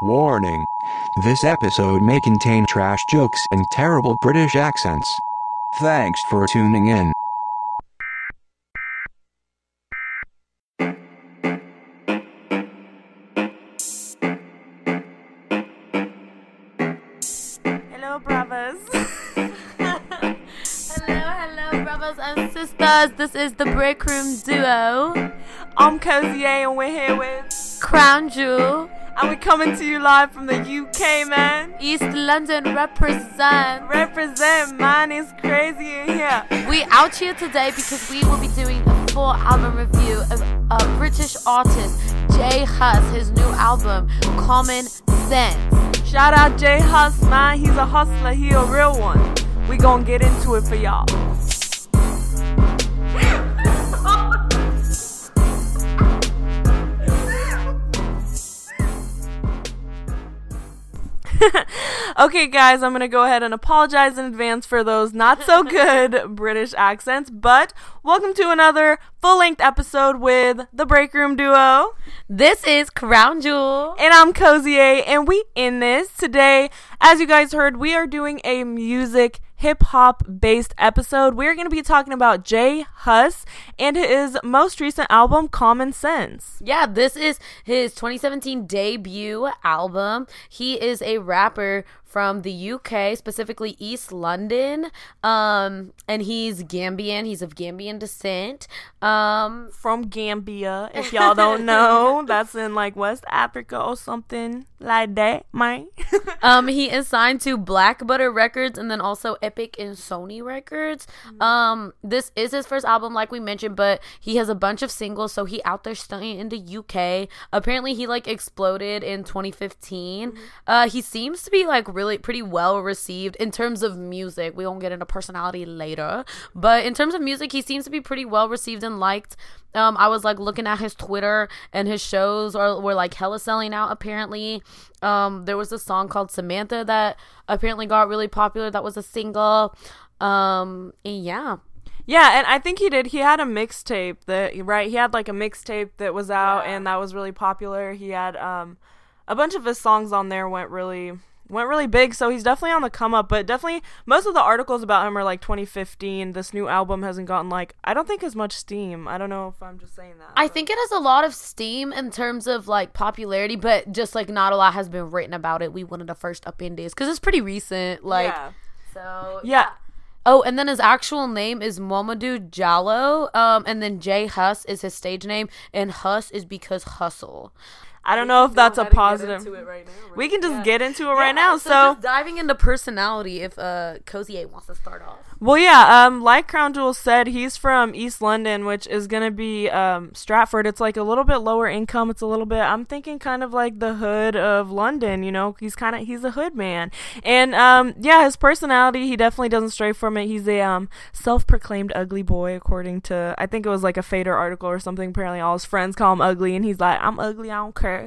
Warning. This episode may contain trash jokes and terrible British accents. Thanks for tuning in. Hello, brothers. Hello, hello, brothers and sisters. This is the Break Room Duo, I'm Cozy A, and we're here with, Crown Jewel, and we're coming to you live from the UK, man. East London represent. Represent, man. It's crazy in here. We out here today because we will be doing a full album review of a British artist, J Hus, his new album, Common Sense. Shout out J Hus, man. He's a hustler. He a real one. We gonna get into it for y'all. okay, guys, I'm gonna go ahead and apologize in advance for those not so good British accents, but welcome to another full length episode with the Break Room Duo. This is Crown Jewel. And I'm Cozier, and we in this today. As you guys heard, we are doing a music hip hop based episode. We're going to be talking about J Hus and his most recent album, Common Sense. Yeah, this is his 2017 debut album. He is a rapper from the UK, specifically East London. Um, and he's Gambian. He's of Gambian descent. Um, From Gambia, if y'all don't know, that's in like West Africa or something like that, man. um, he is signed to Black Butter Records and then also Epic and Sony Records. Um, this is his first album, like we mentioned, but he has a bunch of singles, so he out there stunting in the UK. Apparently, he like exploded in 2015. Uh, he seems to be like really pretty well received in terms of music. We won't get into personality later, but in terms of music, he seems to be pretty well received and liked. Um, I was like looking at his Twitter and his shows are were like hella selling out apparently. Um, there was a song called Samantha that apparently got really popular. That was a single. Um, and yeah. Yeah, and I think he did. He had a mixtape that right. He had like a mixtape that was out, Yeah. and that was really popular. He had um, a bunch of his songs on there went really went really big. So he's definitely on the come up. But definitely, most of the articles about him are like 2015. This new album hasn't gotten like I don't think as much steam. I don't know if I'm just saying that. I but- think it has a lot of steam in terms of like popularity, but just like not a lot has been written about it. We of the first up indies because it's pretty recent. Like, yeah. so yeah. Oh, and then his actual name is Momodou Jallow. Um, and then J Hus is his stage name, and Hus is because hustle. I don't know if that's a positive. We can just get into it right now. So, just diving into personality, if uh Cozy A wants to start off. Well, yeah, um, like Crown Jewel said, he's from East London, which is gonna be um, Stratford. It's like a little bit lower income. It's a little bit. I'm thinking kind of like the hood of London. You know, he's kind of he's a hood man, and um, yeah, his personality he definitely doesn't stray from it. He's a um, self-proclaimed ugly boy, according to I think it was like a Fader article or something. Apparently, all his friends call him ugly, and he's like, I'm ugly, I don't care.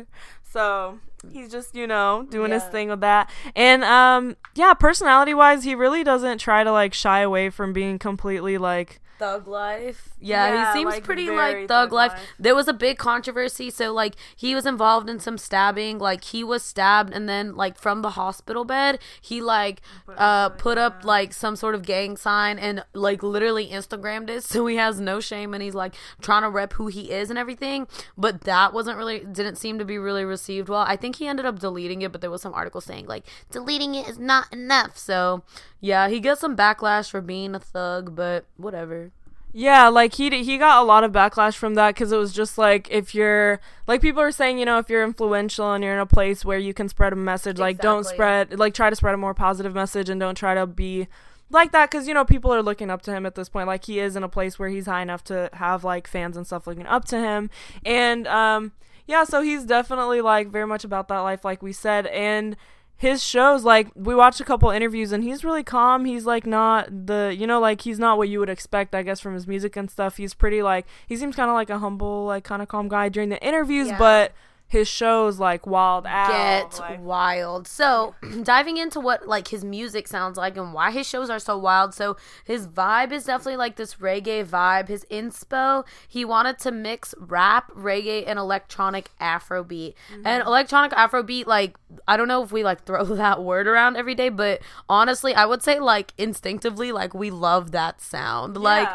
So he's just you know doing his thing with that. And um yeah personality wise he really doesn't try to like shy away from being completely like Thug life. Yeah, Yeah, he seems like, pretty like thug, thug life. life. There was a big controversy, so like he was involved in some stabbing. Like he was stabbed, and then like from the hospital bed, he like uh put up like some sort of gang sign and like literally Instagrammed it. So he has no shame, and he's like trying to rep who he is and everything. But that wasn't really didn't seem to be really received well. I think he ended up deleting it, but there was some article saying like deleting it is not enough. So yeah, he gets some backlash for being a thug, but whatever. Yeah like he he got a lot of backlash from that because it was just like if you're like people are saying you know if you're influential and you're in a place where you can spread a message like don't spread like try to spread a more positive message and don't try to be like that because you know people are looking up to him at this point. Like he is in a place where he's high enough to have like fans and stuff looking up to him. And um yeah so he's definitely like very much about that life like we said. And his shows like we watched a couple interviews and he's really calm he's like not the you know like he's not what you would expect i guess from his music and stuff he's pretty like he seems kind of like a humble like kind of calm guy during the interviews Yeah. but his shows like wild out. Get like- wild. So, diving into what like his music sounds like and why his shows are so wild. So, his vibe is definitely like this reggae vibe. His inspo, he wanted to mix rap, reggae, and electronic Afrobeat. Mm-hmm. And electronic Afrobeat, like I don't know if we like throw that word around every day, but honestly, I would say like instinctively, like we love that sound. Like.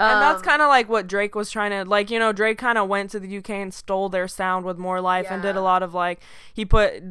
And that's um, kind of like what Drake was trying to like. You know, Drake kind of went to the UK and stole their sound with More Life and did a lot of like he put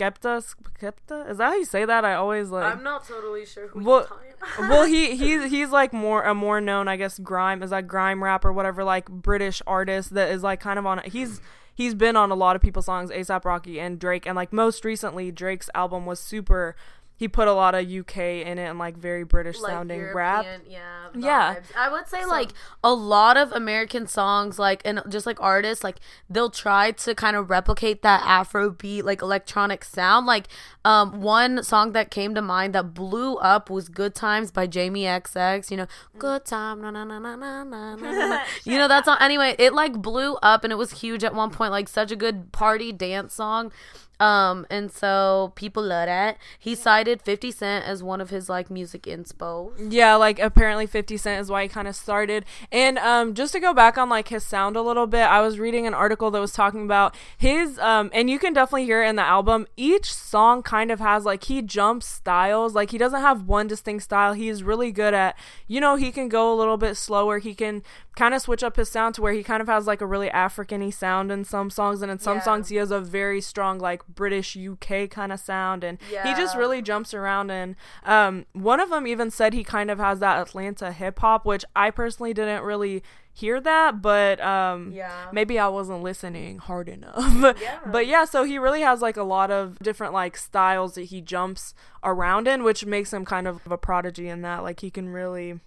Skepta. Skepta is that how you say that? I always like. I'm not totally sure who well, well, he he's he's like more a more known, I guess, grime is that grime rap or whatever, like British artist that is like kind of on. He's he's been on a lot of people's songs, ASAP Rocky and Drake, and like most recently, Drake's album was super. He put a lot of UK in it and like very British sounding rap. Yeah, Yeah. I would say like a lot of American songs, like and just like artists, like they'll try to kind of replicate that Afro beat, like electronic sound. Like um, one song that came to mind that blew up was "Good Times" by Jamie XX. You know, "Good Time," na na na na na na. na. You know that song. Anyway, it like blew up and it was huge at one point. Like such a good party dance song. Um, and so people love that. He cited 50 Cent as one of his like music inspo. Yeah, like apparently 50 Cent is why he kind of started. And um just to go back on like his sound a little bit, I was reading an article that was talking about his um and you can definitely hear it in the album. Each song kind of has like he jumps styles. Like he doesn't have one distinct style. He's really good at you know, he can go a little bit slower. He can kind of switch up his sound to where he kind of has like a really African-y sound in some songs and in some Yeah. songs he has a very strong like British UK kind of sound and he just really jumps around and um one of them even said he kind of has that Atlanta hip hop which I personally didn't really hear that but um Yeah. maybe I wasn't listening hard enough. But yeah so he really has like a lot of different like styles that he jumps around in which makes him kind of a prodigy in that like he can really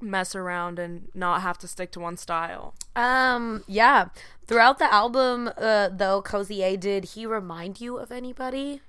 mess around and not have to stick to one style Um, yeah. Throughout the album, uh, though, Cozy A did he remind you of anybody?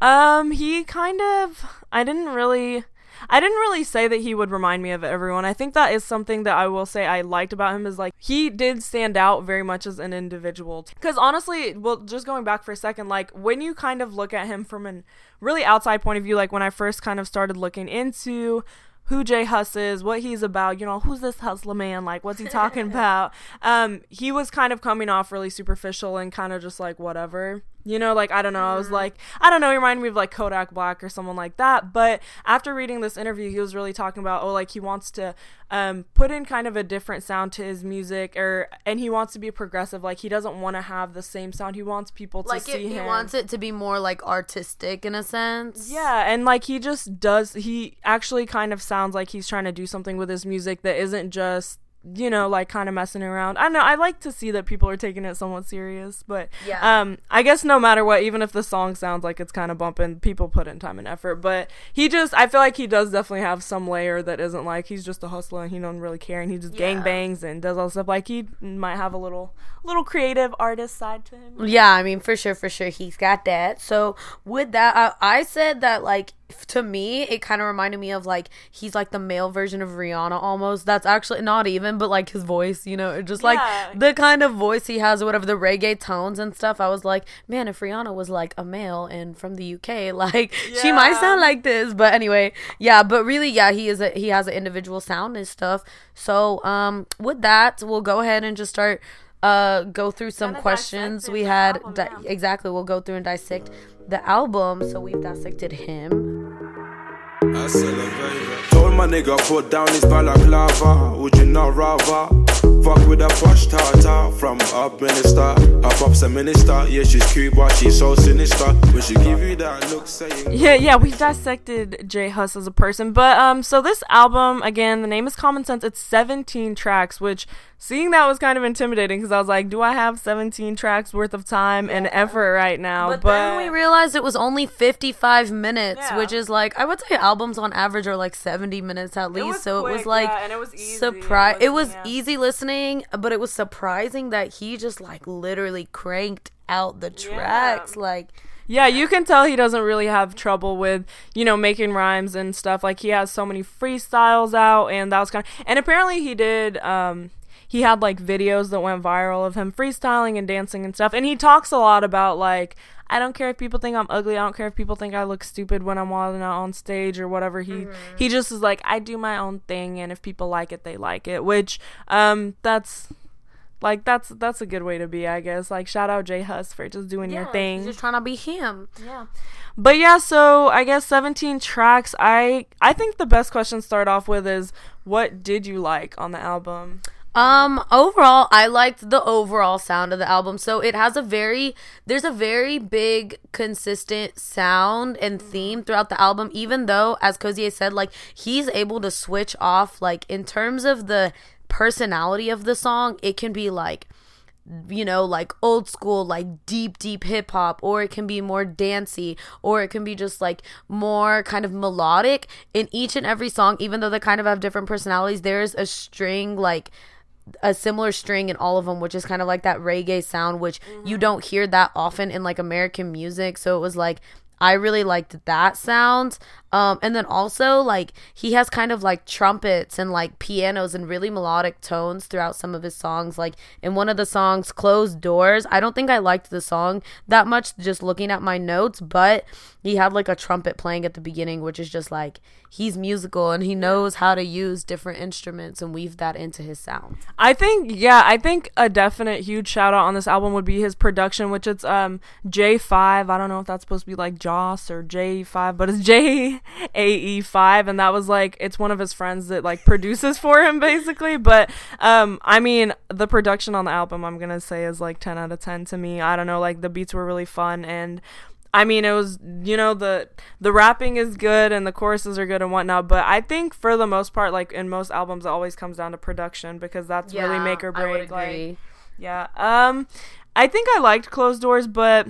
Um, he kind of. I didn't really. I didn't really say that he would remind me of everyone. I think that is something that I will say I liked about him is like he did stand out very much as an individual. Because honestly, well, just going back for a second, like when you kind of look at him from an really outside point of view, like when I first kind of started looking into who J Hus is, what he's about, you know, who's this hustler man, like what's he talking about? Um, he was kind of coming off really superficial and kind of just like whatever. You know, like I don't know, I was like, I don't know, he reminded me of like Kodak Black or someone like that. But after reading this interview, he was really talking about, oh, like he wants to um put in kind of a different sound to his music or and he wants to be progressive. Like he doesn't want to have the same sound. He wants people to Like see it, he wants it to be more like artistic in a sense. Yeah, and like he just does he actually kind of sounds like he's trying to do something with his music that isn't just you know like kind of messing around. I know I like to see that people are taking it somewhat serious, but Yeah. um I guess no matter what even if the song sounds like it's kind of bumping, people put in time and effort, but he just I feel like he does definitely have some layer that isn't like he's just a hustler and he don't really care and he just gang bangs and does all this stuff like he might have a little little creative artist side to him. Yeah, I mean, for sure, for sure, he's got that. So with that, I, I said that like f- to me, it kind of reminded me of like he's like the male version of Rihanna almost. That's actually not even, but like his voice, you know, just like Yeah. the kind of voice he has, or whatever the reggae tones and stuff. I was like, man, if Rihanna was like a male and from the UK, like she might sound like this. But anyway, yeah, but really, yeah, he is a he has an individual sound and stuff. So um, with that, we'll go ahead and just start uh go through some questions we had di- exactly we'll go through and dissect the album so we've dissected him I celebrate. Told my nigga put down his balaclava. Would you not rather fuck with a posh tata from Upminster? Her pop's a minister. Yeah, she's cute, but she's so sinister. We should give you that look saying. Yeah, yeah, we dissected J Hus as a person, but um, so this album again, the name is Common Sense. It's 17 tracks, which seeing that was kind of intimidating because I was like, do I have 17 tracks worth of time and effort right now? but, But, then we realized it was only 55 minutes Yeah. which is like i would say albums on average are like 70 minutes at least was so it was like yeah, and it was easy surprise it was listening, yeah. easy listening but it was surprising that he just like literally cranked out the tracks like yeah, you can tell he doesn't really have trouble with you know making rhymes and stuff. Like he has so many freestyles out, and that was kind of and apparently he did um. He had like videos that went viral of him freestyling and dancing and stuff. And he talks a lot about like I don't care if people think I'm ugly. I don't care if people think I look stupid when I'm out on stage or whatever. He mm-hmm. he just is like I do my own thing, and if people like it, they like it. Which um that's like that's that's a good way to be, I guess. Like shout out J Hus for just doing yeah, your thing. Just trying to be him. Yeah. But yeah, so I guess 17 tracks. I I think the best question to start off with is what did you like on the album? Um, overall, I liked the overall sound of the album. So it has a very, there's a very big, consistent sound and theme throughout the album, even though, as Cozier said, like, he's able to switch off, like, in terms of the personality of the song, it can be like, you know, like old school, like deep, deep hip hop, or it can be more dancey, or it can be just like more kind of melodic. In each and every song, even though they kind of have different personalities, there's a string like a similar string in all of them, which is kind of like that reggae sound, which mm-hmm. you don't hear that often in like American music. So it was like I really liked that sound. Um, and then also like he has kind of like trumpets and like pianos and really melodic tones throughout some of his songs. Like in one of the songs, "Closed Doors," I don't think I liked the song that much just looking at my notes, but he had like a trumpet playing at the beginning, which is just like he's musical and he knows how to use different instruments and weave that into his sound. I think yeah, I think a definite huge shout out on this album would be his production, which it's um J5. I don't know if that's supposed to be like Joss or J5, but it's J AE5 and that was like it's one of his friends that like produces for him basically but um I mean the production on the album I'm going to say is like 10 out of 10 to me. I don't know like the beats were really fun and I mean, it was you know the the rapping is good and the choruses are good and whatnot, but I think for the most part, like in most albums, it always comes down to production because that's yeah, really make or break. Like, yeah. Um, I think I liked Closed Doors, but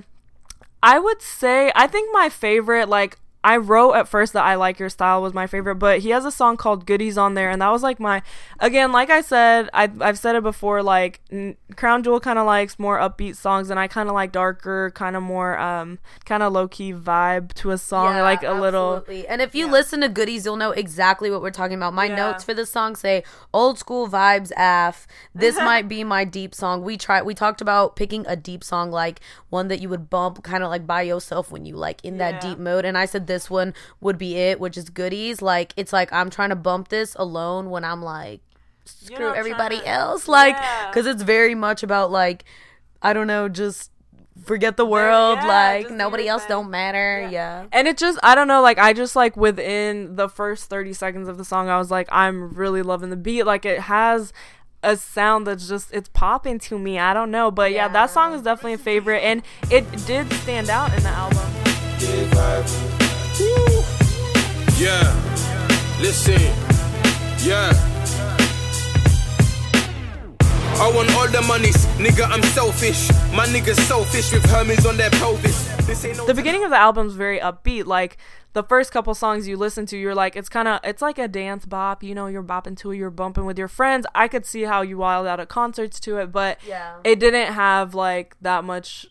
I would say I think my favorite like I wrote at first that I like your style was my favorite, but he has a song called Goodies on there, and that was like my again, like I said, I I've said it before, like n- Crown Jewel kind of likes more upbeat songs, and I kind of like darker, kind of more um kind of low key vibe to a song, yeah, like a absolutely. little. And if you yeah. listen to Goodies, you'll know exactly what we're talking about. My yeah. notes for this song say old school vibes af. This might be my deep song. We tried we talked about picking a deep song like one that you would bump kind of like by yourself when you like in that deep mode, and I said this one would be it, which is goodies. Like it's like I'm trying to bump this alone when I'm like screw everybody to, else, like because yeah. it's very much about like I don't know, just forget the world. yeah, like nobody else don't matter. Yeah. yeah. and it just i don't know like i just like within the first 30 seconds of the song i was like i'm really loving the beat. Like it has a sound that's just it's popping to me. I don't know. But yeah, yeah that song is definitely a favorite. And it did stand out in the album yeah, listen, yeah. I want all the monies, nigga. I'm selfish. My niggas selfish with Hermes on their pelvis. No the beginning of the album's very upbeat. Like the first couple songs you listen to, you're like, it's kind of, it's like a dance bop. You know, you're bopping to it, you're bumping with your friends. I could see how you wild out at concerts to it, but yeah. it didn't have like that much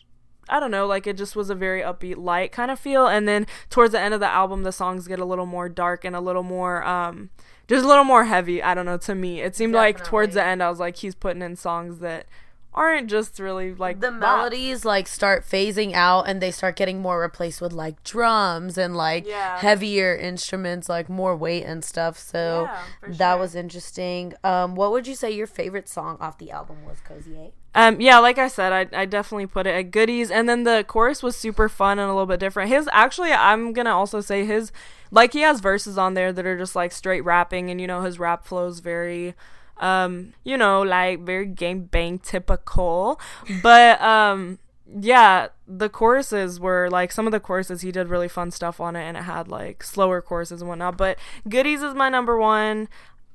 I don't know, like it just was a very upbeat, light kind of feel. And then towards the end of the album, the songs get a little more dark and a little more, um, just a little more heavy. I don't know. To me, it seemed Definitely. like towards the end, I was like, he's putting in songs that aren't just really like the melodies like start phasing out and they start getting more replaced with like drums and like yeah. heavier instruments like more weight and stuff so yeah, that sure. was interesting um what would you say your favorite song off the album was cozy um, yeah, like I said, I, I definitely put it at goodies, and then the chorus was super fun and a little bit different. His actually, I'm gonna also say his, like he has verses on there that are just like straight rapping, and you know his rap flows very, um, you know, like very game bang typical, but um, yeah, the choruses were like some of the choruses he did really fun stuff on it, and it had like slower choruses and whatnot. But goodies is my number one.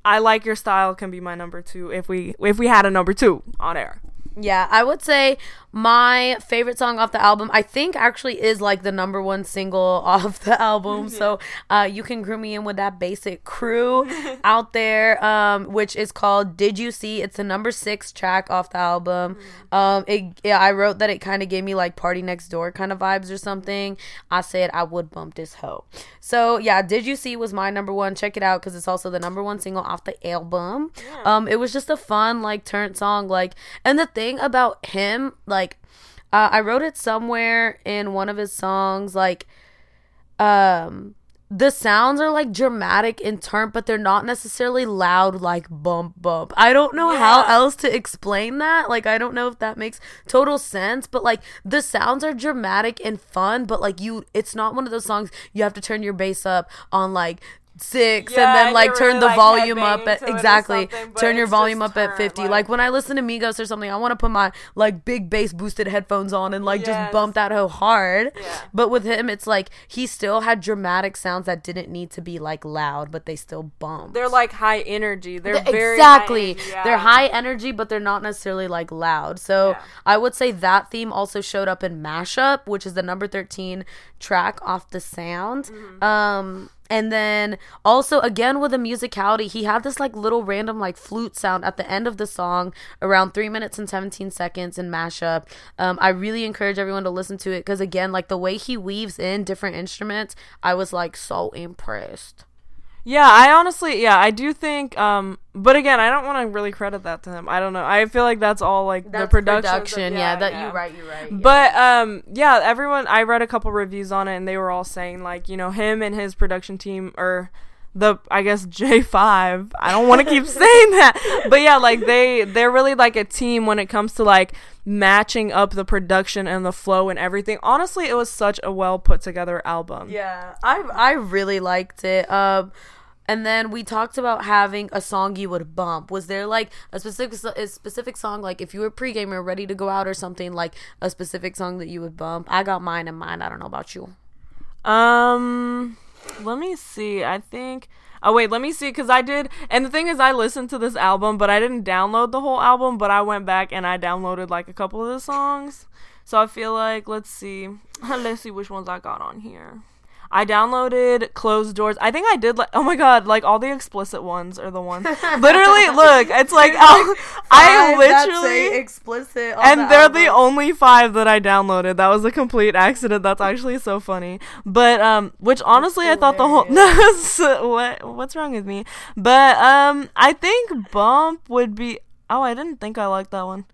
I like your style can be my number two if we if we had a number two on air. Yeah, I would say my favorite song off the album, I think actually is like the number one single off the album. So uh, you can group me in with that basic crew out there, um, which is called Did You See? It's the number six track off the album. Um, it, yeah, I wrote that it kind of gave me like Party Next Door kind of vibes or something. I said I would bump this hoe. So yeah, Did You See was my number one. Check it out because it's also the number one single off the album. Um, it was just a fun like turn song, like, and the thing about him, like, uh, I wrote it somewhere in one of his songs, like, um, the sounds are like dramatic in turn, but they're not necessarily loud, like bump bump. I don't know how else to explain that. Like, I don't know if that makes total sense, but like the sounds are dramatic and fun, but like you, it's not one of those songs you have to turn your bass up on like six Yeah, and then and like turn really, the like, volume up at to it or exactly. turn your volume up at 50 like- like when i listen to migos or something i want to put my like big bass boosted headphones on and like just bump that hoe hard. Yeah. but with him it's like he still had dramatic sounds that didn't need to be like loud but they still bump They're like high energy. They're exactly. High energy, yeah. they're high energy but they're not necessarily like loud. So i would say that theme also showed up in mashup which is the number 13 track off the sound. Mm-hmm. um and then also again with the musicality he had this like little random like flute sound at the end of the song around three minutes and 17 seconds in mashup. Um, i really encourage everyone to listen to it because again like the way he weaves in different instruments i was like so impressed Yeah, I honestly, yeah, I do think. Um, but again, I don't want to really credit that to him. I don't know. I feel like that's all like the production. yeah, that you're right you're right yeah. But um, yeah, everyone. I read a couple reviews on it, and they were all saying like, you know, him and his production team, or the I guess J five. I don't want to keep saying that, but yeah, like they they're really like a team when it comes to like matching up the production and the flow and everything. Honestly, it was such a well put together album. Yeah, I I really liked it. Um, and then we talked about having a song you would bump. Was there like a specific a specific song like if you were pre-gamer ready to go out or something like a specific song that you would bump? I got mine in mind. I don't know about you. Um, let me see. I think. Oh wait, let me see because I did. And the thing is, I listened to this album, but I didn't download the whole album. But I went back and I downloaded like a couple of the songs. So I feel like let's see, let's see which ones I got on here. I downloaded Closed Doors. I think I did like. Oh my god! Like all the explicit ones are the ones. literally, look, it's like I'll- I literally explicit, and they're the only five that I downloaded. That was a complete accident. That's actually so funny. But um, which honestly, I thought the whole no, what what's wrong with me? But um, I think Bump would be. Oh, I didn't think I liked that one.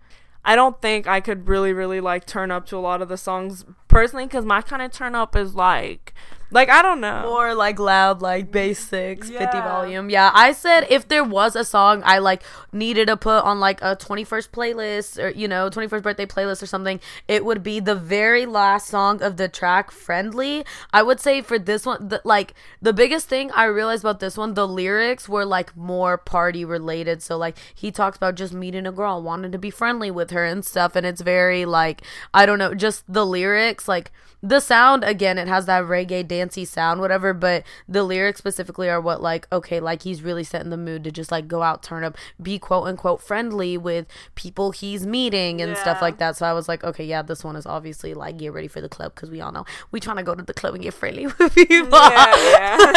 I don't think I could really, really like turn up to a lot of the songs personally because my kind of turn up is like, like I don't know. more like loud like bass 6 50 volume. Yeah i said if there was a song i like needed to put on like a 21st playlist or you know 21st birthday playlist or something it would be the very last song of the track friendly. I would say for this one the, like the biggest thing i realized about this one the lyrics were like more party related. So like he talks about just meeting a girl wanting to be friendly with her and stuff. And it's very like i don't know just the lyrics like the sound again it has that reggae dancey sound whatever but the lyrics specifically are what like okay like he's really setting the mood to just like go out turn up be quote unquote friendly with people he's meeting and stuff like that. So i was like okay yeah this one is obviously like get ready for the club because we all know we trying to go to the club and get friendly with people. Yeah, yeah.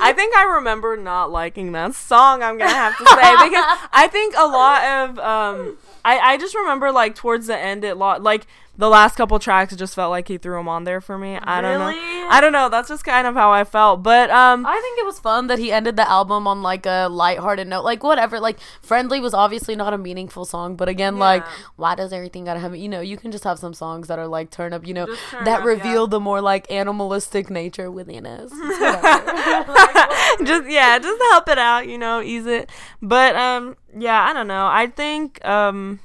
I think I remember not liking that song. I'm gonna have to say because I think a lot of um, I I just remember like towards the end it lot like the last couple tracks just felt like he threw them on there for me. I don't Really? know. I don't know. That's just kind of how I felt. But um, I think it was fun that he ended the album on like a lighthearted note. Like whatever. Like Friendly was obviously not a meaningful song, but again, like why does everything gotta have you know, you can just have some songs that are like turn up, you know, that up, reveal yeah. the more like animalistic nature within us. Just yeah, just help it out, you know, ease it. But um, yeah, I don't know. I think um.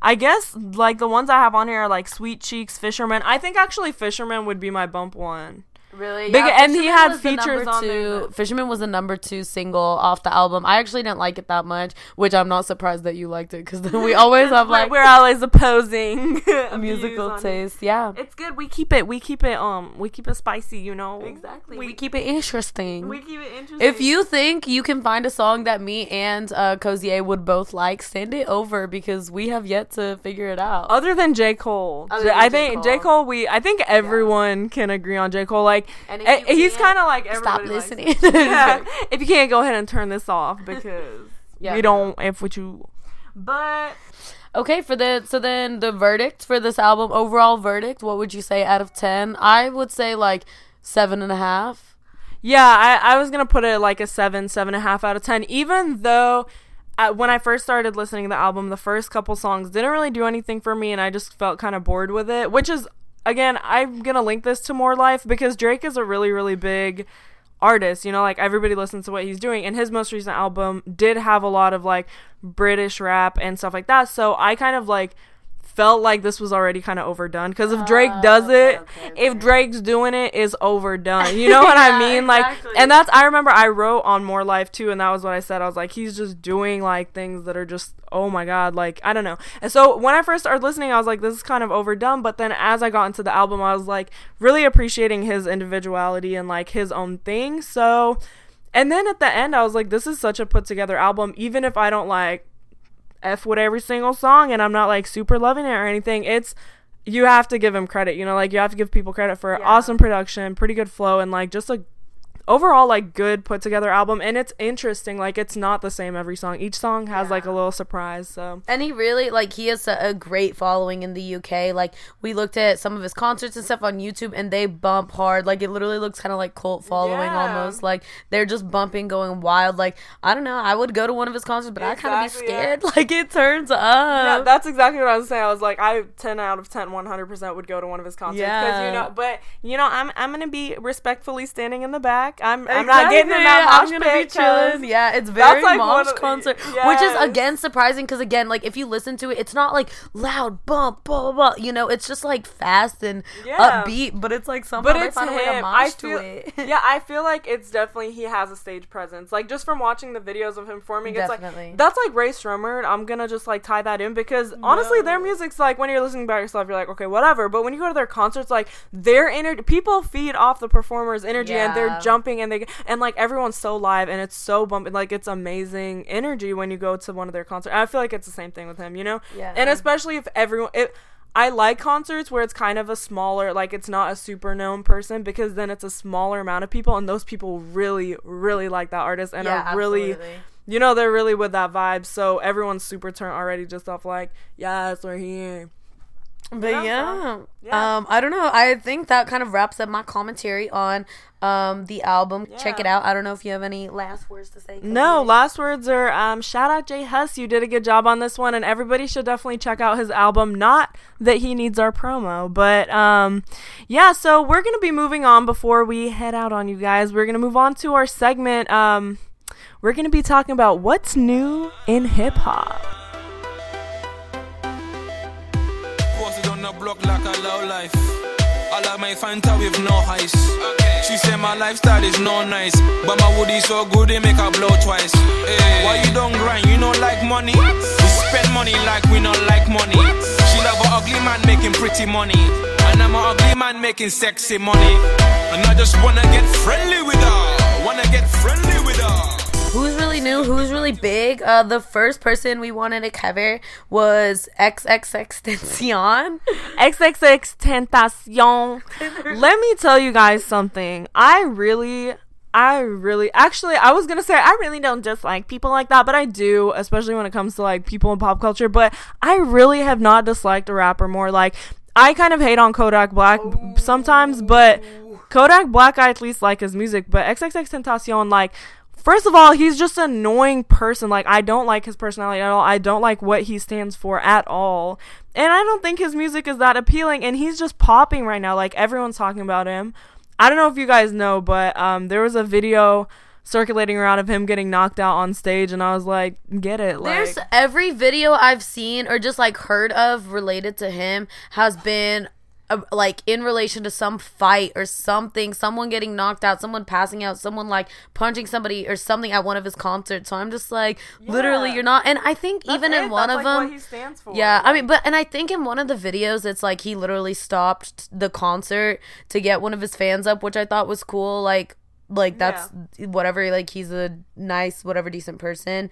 I guess like the ones I have on here are like Sweet Cheeks, Fisherman. I think actually Fisherman would be my bump one. Really? Big- and he had features on there Fisherman was the number two single off the album. I actually didn't like it that much, which I'm not surprised that you liked it because we always have like we're always opposing musical on it. taste. Yeah, It's good. We keep it. We keep it. Um, we keep it spicy. You know. exactly. We, We, keep it interesting. we keep it interesting. if you think you can find a song that me and uh, Cozier would both like, send it over because we have yet to figure it out. other than J Cole, J- than I J. think J Cole. Cole. We I think everyone can agree on J Cole. Like And if you he's kind of like Stop listening. yeah. If you can't, go ahead and turn this off because Yeah. we don't. If what you. But Okay, for the so then the verdict for this album, overall verdict, what would you say out of ten? I would say like seven and a half. Yeah, I, I was gonna put it like a seven, seven and a half out of ten. Even though uh, when I first started listening to the album, the first couple songs didn't really do anything for me, and I just felt kind of bored with it. Which is, again, I'm gonna link this to More Life because Drake is a really, really big artist. You know, like everybody listens to what he's doing, and his most recent album did have a lot of like British rap and stuff like that. So I kind of like felt like this was already kind of overdone because if Drake oh, does okay, it, okay, if Drake's doing it, is overdone. You know what Yeah, I mean? Like, exactly. and that's I remember I wrote on More Life too, and that was what I said. I was like, he's just doing like things that are just oh my god, like I don't know. And so when I first started listening, I was like, this is kind of overdone. But then as I got into the album, I was like really appreciating his individuality and like his own thing. So. And then at the end, I was like, this is such a put together album. Even if I don't like F with every single song and I'm not like super loving it or anything, it's you have to give him credit, you know, like you have to give people credit for awesome production, pretty good flow, and like just a overall like good put together album. And it's interesting, like it's not the same every song. Each song has like a little surprise. So And he really like he has a, a great following in the UK. Like we looked at some of his concerts and stuff on YouTube, and they bump hard. Like it literally looks kind of like cult following Yeah. almost. Like they're just bumping, going wild. Like I don't know. I would go to one of his concerts, but I kind of be Exactly, yeah. scared. Like it turns up. yeah, that's exactly what I was saying. I was like, I ten out of 10, 100% would go to one of his concerts because you know. But you know, I'm I'm gonna be respectfully standing in the back. I'm I'm not getting in Exactly, that I'm gonna pit be chilling. Yeah, it's very like mosh of- concert, which is again surprising because again, like if you listen to it, it's not like loud bump, blah blah blah. You know, it's just like fast and Yeah. upbeat, but it's like somehow but they it's find a way to him. mosh I to feel, it. yeah, I feel like it's definitely he has a stage presence. Like just from watching the videos of him performing, it's Definitely. like that's like Rae Sremmurd. I'm gonna just like tie that in because honestly, their music's like when you're listening by yourself, you're like okay, whatever. But when you go to their concerts, like their energy, people feed off the performer's energy, and they're Yeah. Jumping and they and like everyone's so live and it's so bumping. Like it's amazing energy when you go to one of their concerts. I feel like it's the same thing with him, you know? Yeah. And especially if everyone. It, I like concerts where it's kind of a smaller, like it's not a super known person because then it's a smaller amount of people and those people really, really like that artist and Yeah, are really, absolutely. you know, they're really with that vibe. So everyone's super turned already just off like, yes, we're here. But Yeah, yeah, um, I don't know. I think that kind of wraps up my commentary on um the album. Check it out. I don't know if you have any last words to say. No, last words are um, shout out J Hus. You did a good job on this one, and everybody should definitely check out his album. Not that he needs our promo, but um, yeah. So we're gonna be moving on before we head out on you guys. We're gonna move on to our segment. Um, we're gonna be talking about what's new in hip hop. Like a low life. I like my Fanta with no ice. She said my lifestyle is no nice. But my woody so good they make her blow twice. Hey. Why you don't grind? You don't like money? We spend money like we don't like money. She love a ugly man making pretty money. And I'm a ugly man making sexy money. And I just wanna get friendly with her. Wanna get friendly with her. Who's really new? Who's really big? Uh, the first person we wanted to cover was XXXTentacion. XXX Tentacion. Let me tell you guys something. I really, I really, actually, I was gonna say I really don't dislike people like that, but I do, especially when it comes to like people in pop culture. But I really have not disliked a rapper more. Like, I kind of hate on Kodak Black sometimes, but Kodak Black, I at least like his music. But XXX Tentacion, like. First of all, he's just an annoying person. Like, I don't like his personality at all. I don't like what he stands for at all. And I don't think his music is that appealing. And he's just popping right now. Like, everyone's talking about him. I don't know if you guys know, but um, there was a video circulating around of him getting knocked out on stage. And I was like, get it. Like, There's every video I've seen or just like heard of related to him has been uh, like in relation to some fight or something, someone getting knocked out, someone passing out, someone like punching somebody or something at one of his concerts. So I'm just like, literally, you're not. And I think That's even it. in one That's, of like, them, what he stands for. yeah, I mean, but and I think in one of the videos, it's like he literally stopped the concert to get one of his fans up, which I thought was cool. Like, like that's whatever. Like he's a nice, whatever, decent person.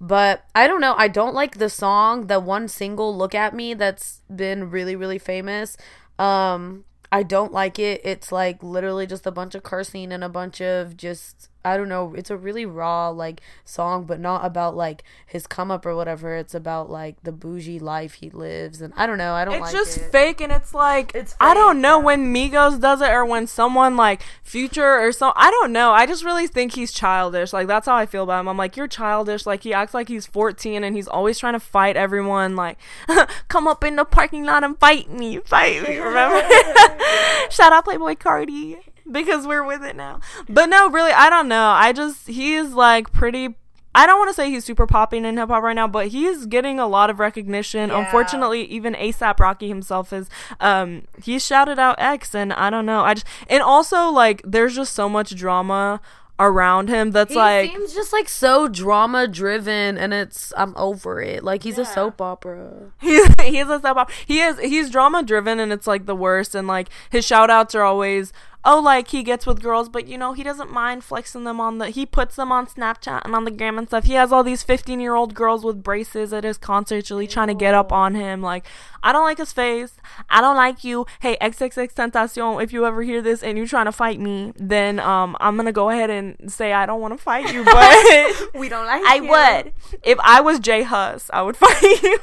But I don't know. I don't like the song, the one single "Look at Me" that's been really, really famous. Um, I don't like it. It's like literally just a bunch of cursing and a bunch of just I don't know. It's a really raw like song, but not about like his come up or whatever. It's about like the bougie life he lives, and I don't know. I don't It's like just it. fake, and it's like It's I don't know yeah. when Migos does it or when someone like Future or so. I don't know. I just really think he's childish. Like that's how I feel about him. I'm like you're childish. Like he acts like he's 14 and he's always trying to fight everyone. Like come up in the parking lot and fight me, fight me. Remember? Shout out Playboi Carti because we're with it now. But no, really, I don't know. I just he's like pretty. I don't want to say he's super popping in hip hop right now, but he's getting a lot of recognition. Yeah. Unfortunately, even ASAP Rocky himself is um he shouted out X and I don't know. I just and also like there's just so much drama around him that's He like seems just like so drama driven, and it's I'm over it. Like he's a soap opera. he's he's a step up. He is he's drama driven and it's like the worst and like his shout outs are always oh like he gets with girls but you know he doesn't mind flexing them on the he puts them on Snapchat and on the gram and stuff. He has all these 15 year old girls with braces at his concerts really trying to get up on him like I don't like his face. I don't like you. Hey XXX Tentacion if you ever hear this and you're trying to fight me then um I'm going to go ahead and say I don't want to fight you but We don't like. I would. If I was J Hus, I would fight you.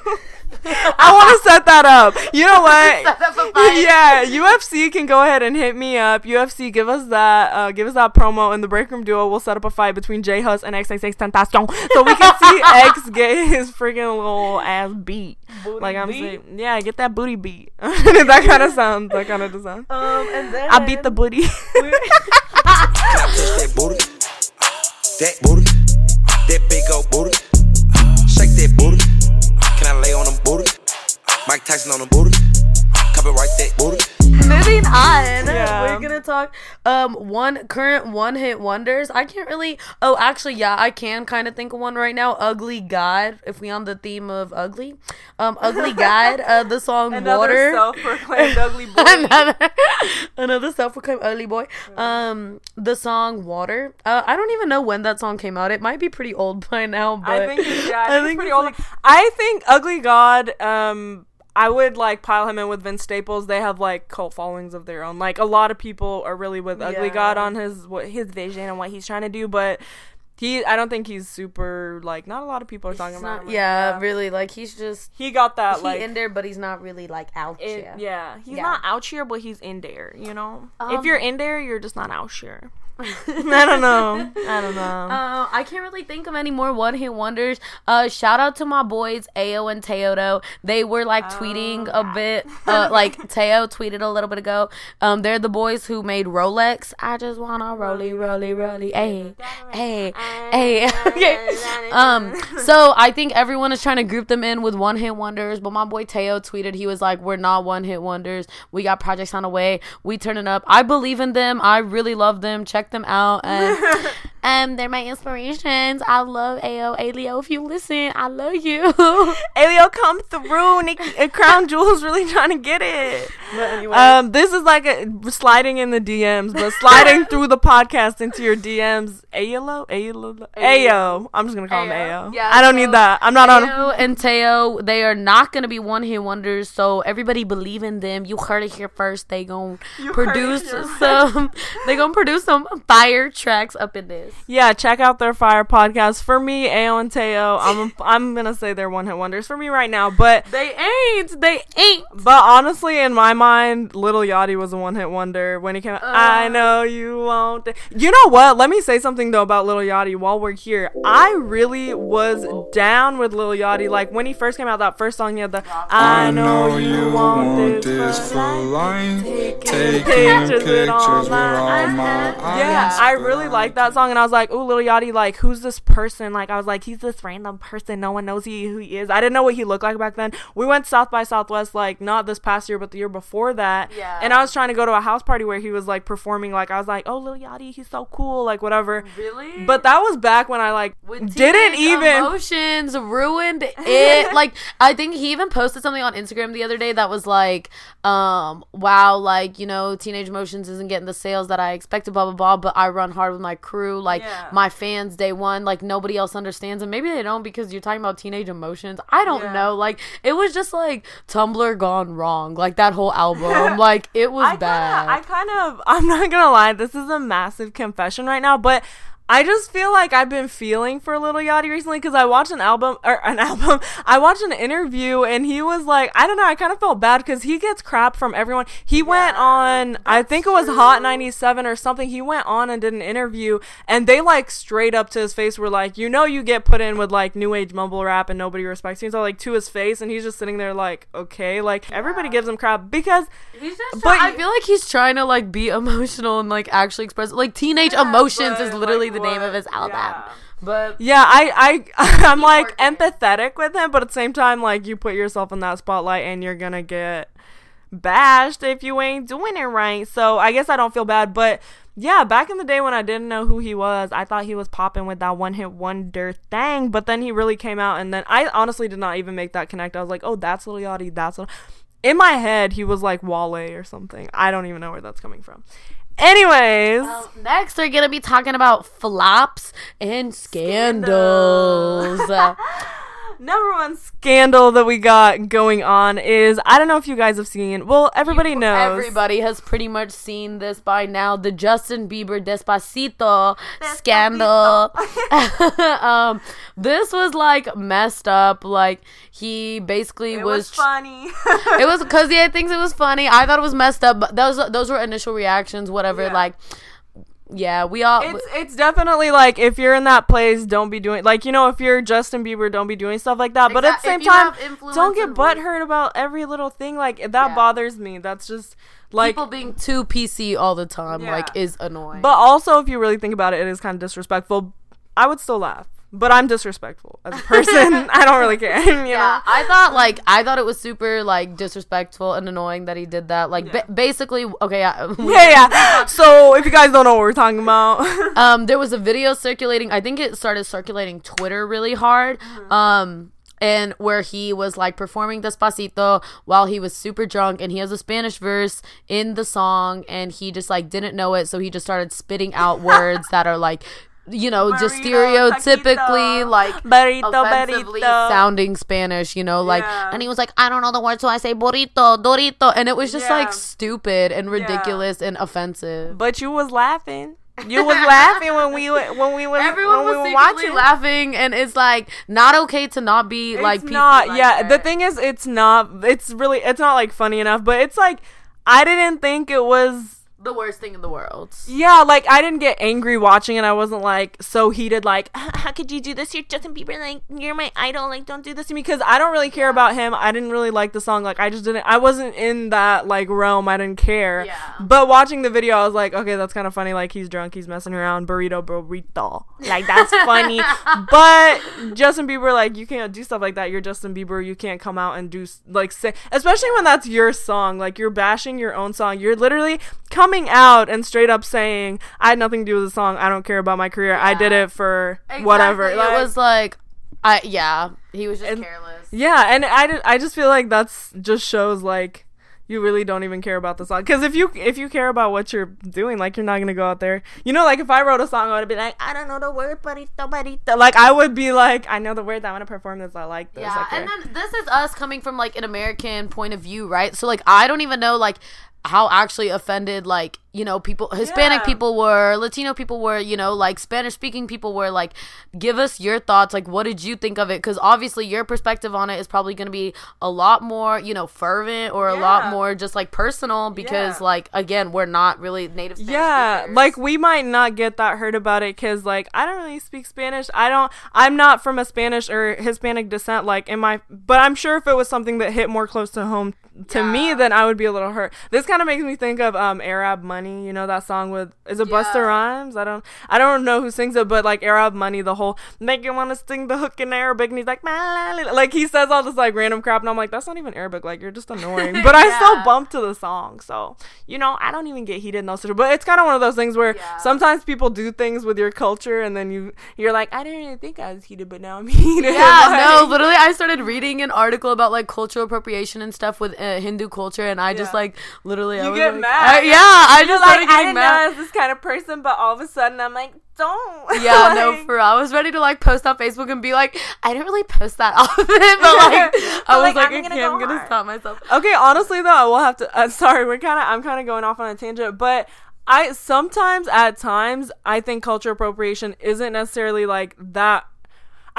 I want to set that up. You know what? Set up a fight. Yeah, UFC can go ahead and hit me up. UFC, give us that, uh, give us that promo, in the Break Room Duo We'll set up a fight between J Hus and XXX Tentacion, so we can see X get his freaking little ass beat. like I'm saying, yeah, get that booty beat. that kind of sound. That kind of sound. Um, and then I beat the booty. Can I touch that booty? That booty, that big old booty. Shake that booty. I lay on them booty? Mike Tyson on the booty. Copyright that booty. moving on Yeah. we're gonna talk um one current one hit wonders i can't really oh actually yeah i can kind of think of one right now ugly god if we on the theme of ugly um ugly god uh the song water self-proclaimed ugly boy. another another self-proclaimed ugly boy um the song water uh i don't even know when that song came out it might be pretty old by now but I think it's, yeah, I think it's pretty it's old. like- I think Ugly God. Um, I would like pile him in with Vince Staples. They have like cult followings of their own. Like a lot of people are really with Ugly Yeah. God on his what his vision and what he's trying to do, but. He, I don't think he's super like. Not a lot of people are talking It's about not- him. yeah, really like he's just he got that he like in there but he's not really like out it- there yeah. He's Yeah. not out here, but he's in there. You know, Um, if you're in there, you're just not out here. I don't know. I don't know. Uh, I can't really think of any more one hit wonders. Uh, shout out to my boys Ayo and Teodo. They were like tweeting a bit. Uh, like Teo tweeted a little bit ago. Um, they're the boys who made Rolex. I just wanna rolly, rolly, rolly, hey, hey, hey. okay. Um, so I think everyone is trying to group them in with one hit wonders. But my boy Teo tweeted he was like, "We're not one hit wonders. We got projects on the way. We turning up. I believe in them. I really love them. Check them out and." Um, they're my inspirations. I love Ao Alio. If you listen, I love you. Alio come through. Nikki, uh, Crown Jewel's really trying to get it. anyway, Um, this is like a sliding in the DMs, but sliding through the podcast into your DMs. Ayo, Ayo, Ayo. I'm just gonna call him Ayo. Ayo. Yeah, I don't so need that. I'm not on. Ayo and Teo, they are not gonna be one hit wonders. So everybody believe in them. You heard it here first. They gonna produce some. they gonna produce some fire tracks up in this. Yeah, check out their fire podcast. For me, Ayo and Teo, I'm I'm gonna say they're one hit wonders for me right now. But They ain't. They ain't. but honestly, in my mind, Little Yachty was a one hit wonder when he came. out. I know you won't. You know what? Let me say something though about Little Yachty while we're here. I really was down with Little Yachty. Like when he first came out, that first song he had the I know you want this for life. Taking pictures with all pictures with my all my eyes. eyes. Yeah, I really like that song, and I was like, "Ooh, Little Yachty, like, who's this person?" Like, I was like, "He's this random person. No one knows he, who he is." I didn't know what he looked like back then. We went South by Southwest, like, not this past year, but the year before. that. Yeah. And I was trying to go to a house party where he was like performing. Like I was like, oh, Lil Yachty, he's so cool, like whatever. Really? But that was back when I like With didn't even. emotions ruined it like i think he even posted something on instagram the other day that was like um wow like you know teenage emotions isn't getting the sales that i expected blah blah blah but i run hard with my crew like Yeah. my fans day one like nobody else understands and maybe they don't because you're talking about teenage emotions i don't Yeah. know like it was just like tumblr gone wrong like that whole album like it was I bad Kinda, I kind of, I'm not gonna lie, this is a massive confession right now, but I just feel like I've been feeling for a Little Yachty recently because I watched an album or an album. I watched an interview and he was like, I don't know, I kind of felt bad because he gets crap from everyone. He went on, I think it was Hot 97 or something. He went on and did an interview and they like straight up to his face were like, you know, you get put in with like new age mumble rap and nobody respects you. So like to his face and he's just sitting there like, okay, like everybody gives him crap because He's just But I feel like he's trying to like be emotional and like actually express like teenage emotions is literally like, the name of his album. yeah. But Yeah, I, I, I'm like working empathetic with him, but at the same time, like you put yourself in that spotlight and you're gonna get bashed if you ain't doing it right. So I guess I don't feel bad, but yeah, back in the day when I didn't know who he was, I thought he was popping with that one hit wonder thing, but then he really came out, and then I honestly did not even make that connect. I was like, oh, that's Lil Yachty, that's Lil. In my head, he was like Wale or something. I don't even know where that's coming from. Anyways, um, next we're gonna be talking about flops and scandals. number one scandal that we got going on is I don't know if you guys have seen. It. Well, everybody knows. Everybody has pretty much seen this by now. The Justin Bieber Despacito, scandal. um, this was like messed up. Like he basically It was. was funny. it was because yeah, thinks it was funny. I thought it was messed up, but those those were initial reactions. Whatever. Yeah. Like, yeah, we all. it's it's definitely like if you're in that place, don't be doing like you know if you're Justin Bieber, don't be doing stuff like that. But at the same time, don't get butthurt about every little thing. Like that Yeah. bothers me. That's just like. people being too PC all the time, Yeah. like, is annoying. But also, if you really think about it, it is kind of disrespectful. I would still laugh, but I'm disrespectful as a person. I don't really care. You yeah, know? I thought like I thought it was super like disrespectful and annoying that he did that. Like Yeah. ba- basically, okay, yeah, Yeah, yeah. So if you guys don't know what we're talking about, um, there was a video circulating. I think it started circulating Twitter really hard. Um. And where he was like performing Despacito while he was super drunk, and he has a Spanish verse in the song, and he just like didn't know it, so he just started spitting out words that are like, you know, just Burrito, stereotypically taquito, like burrito, offensively burrito. sounding Spanish, you know, like, Yeah. and he was like, I don't know the word, so I say burrito, dorito, and it was just Yeah. like stupid and ridiculous and offensive. but you was laughing. You was laughing when we when we was Everyone when we was were secretly watching. laughing, and it's like not okay to not be It's like PC not. like yeah, the thing is, it's not. It's really. It's not like funny enough, but it's like I didn't think it was. The worst thing in the world. Yeah, like I didn't get angry watching it. I wasn't like so heated. Like, how could you do this? You're Justin Bieber. Like, you're my idol. Like, don't do this to me because I don't really care about him. I didn't really like the song. Like, I just didn't. I wasn't in that like realm. I didn't care. Yeah. But watching the video, I was like, okay, that's kind of funny. Like, he's drunk. He's messing around. Burrito, burrito. Like, that's funny. but Justin Bieber, like, you can't do stuff like that. You're Justin Bieber. You can't come out and do like say, especially when that's your song. Like, you're bashing your own song. You're literally coming out and straight up saying, I had nothing to do with the song. I don't care about my career. I did it for whatever. Exactly. Like, it was like, I yeah, he was just And- careless. yeah, and I, I just feel like that's just shows like you really don't even care about the song. Because if you if you care about what you're doing, like you're not gonna go out there. You know, like if I wrote a song, I would be like, I don't know the word, burrito, burrito. Like I would be like, I know the words. I want to perform this. I like this. Yeah, and then this is us coming from like an American point of view, right? So like I don't even know like how actually offended like you know people Hispanic Yeah. people were, Latino people were, you know, like Spanish speaking people were. Like, give us your thoughts. Like, what did you think of it? Because obviously your perspective on it is probably going to be a lot more, you know, fervent or a lot more just like personal because Yeah. like again we're not really native. Spanish yeah speakers. like we might not get that hurt about it because like i don't really speak spanish i don't i'm not from a spanish or hispanic descent like in my but i'm sure if it was something that hit more close to home to me then i would be a little hurt this kind of makes me think of um arab money Money. You know that song with is it yeah. Rhymes? I don't I don't know who sings it, but like Arab Money, the whole make you wanna sing the hook in Arabic, and he's like like he says all this like random crap, and I'm like that's not even Arabic. Like you're just annoying, but yeah. I still bump to the song. So you know I don't even get heated in those situations. But it's kind of one of those things where yeah. sometimes people do things with your culture, and then you you're like I didn't even think I was heated, but now I'm heated. Yeah, like, no, literally I started reading an article about like cultural appropriation and stuff with uh, Hindu culture, and I just like literally you I get like, mad. I, yeah, I just like I didn't mad. know I was this kind of person, but all of a sudden I'm like, don't. Yeah, like, no, for real. I was ready to like post on Facebook and be like, I didn't really post that often, but like I was like, like I'm, okay, I'm gonna stop myself. Okay, honestly though, I will have to. Uh, sorry, we're kind of I'm kind of going off on a tangent, but I sometimes at times I think culture appropriation isn't necessarily like that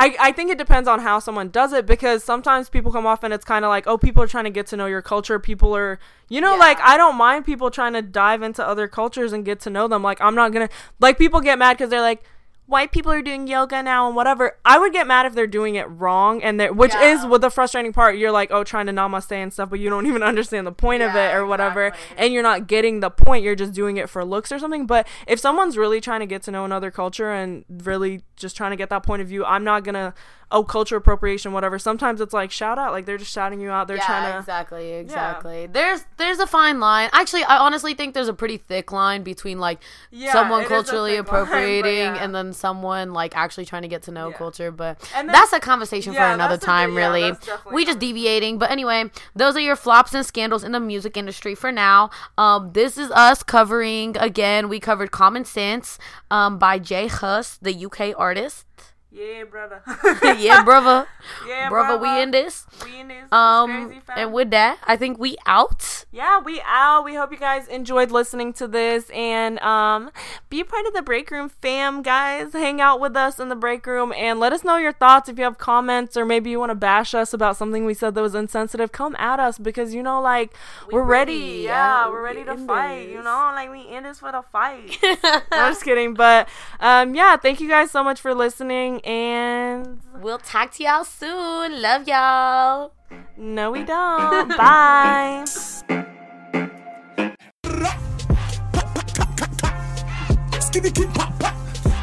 I, I think it depends on how someone does it because sometimes people come off and it's kind of like, oh, people are trying to get to know your culture. People are, you know, yeah. like, I don't mind people trying to dive into other cultures and get to know them. Like, I'm not going to, like, people get mad because they're like, white people are doing yoga now and whatever. I would get mad if they're doing it wrong and that which yeah. is what the frustrating part. You're like, oh, trying to namaste and stuff, but you don't even understand the point yeah, of it or whatever, exactly. and you're not getting the point. You're just doing it for looks or something. But if someone's really trying to get to know another culture and really just trying to get that point of view, I'm not gonna oh culture appropriation whatever. Sometimes it's like shout out like they're just shouting you out. They're yeah, trying to exactly exactly. Yeah. there's there's a fine line. Actually i honestly think there's a pretty thick line between like yeah, someone culturally appropriating line, and then someone like actually trying to get to know culture but then, that's a conversation for another time really. we just deviating but anyway those are your flops and scandals in the music industry for now. Um this is us covering again we covered common sense um by J Hus the uk artist yeah, brother. yeah, brother. Yeah, brother. brother. We in this. We in this. Um, crazy, and with that, I think we out. Yeah, we out. We hope you guys enjoyed listening to this and um, be part of the break room fam, guys. Hang out with us in the break room and let us know your thoughts. If you have comments or maybe you want to bash us about something we said that was insensitive, come at us because you know, like we we're ready. ready. Yeah, yeah, we're ready to fight. This. You know, like we in this for the fight. I'm just kidding, but um, yeah. Thank you guys so much for listening and we'll talk to y'all soon. Love y'all. No, we don't. Bye.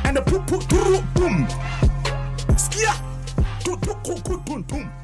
And the boom. Skia. Boom, boom.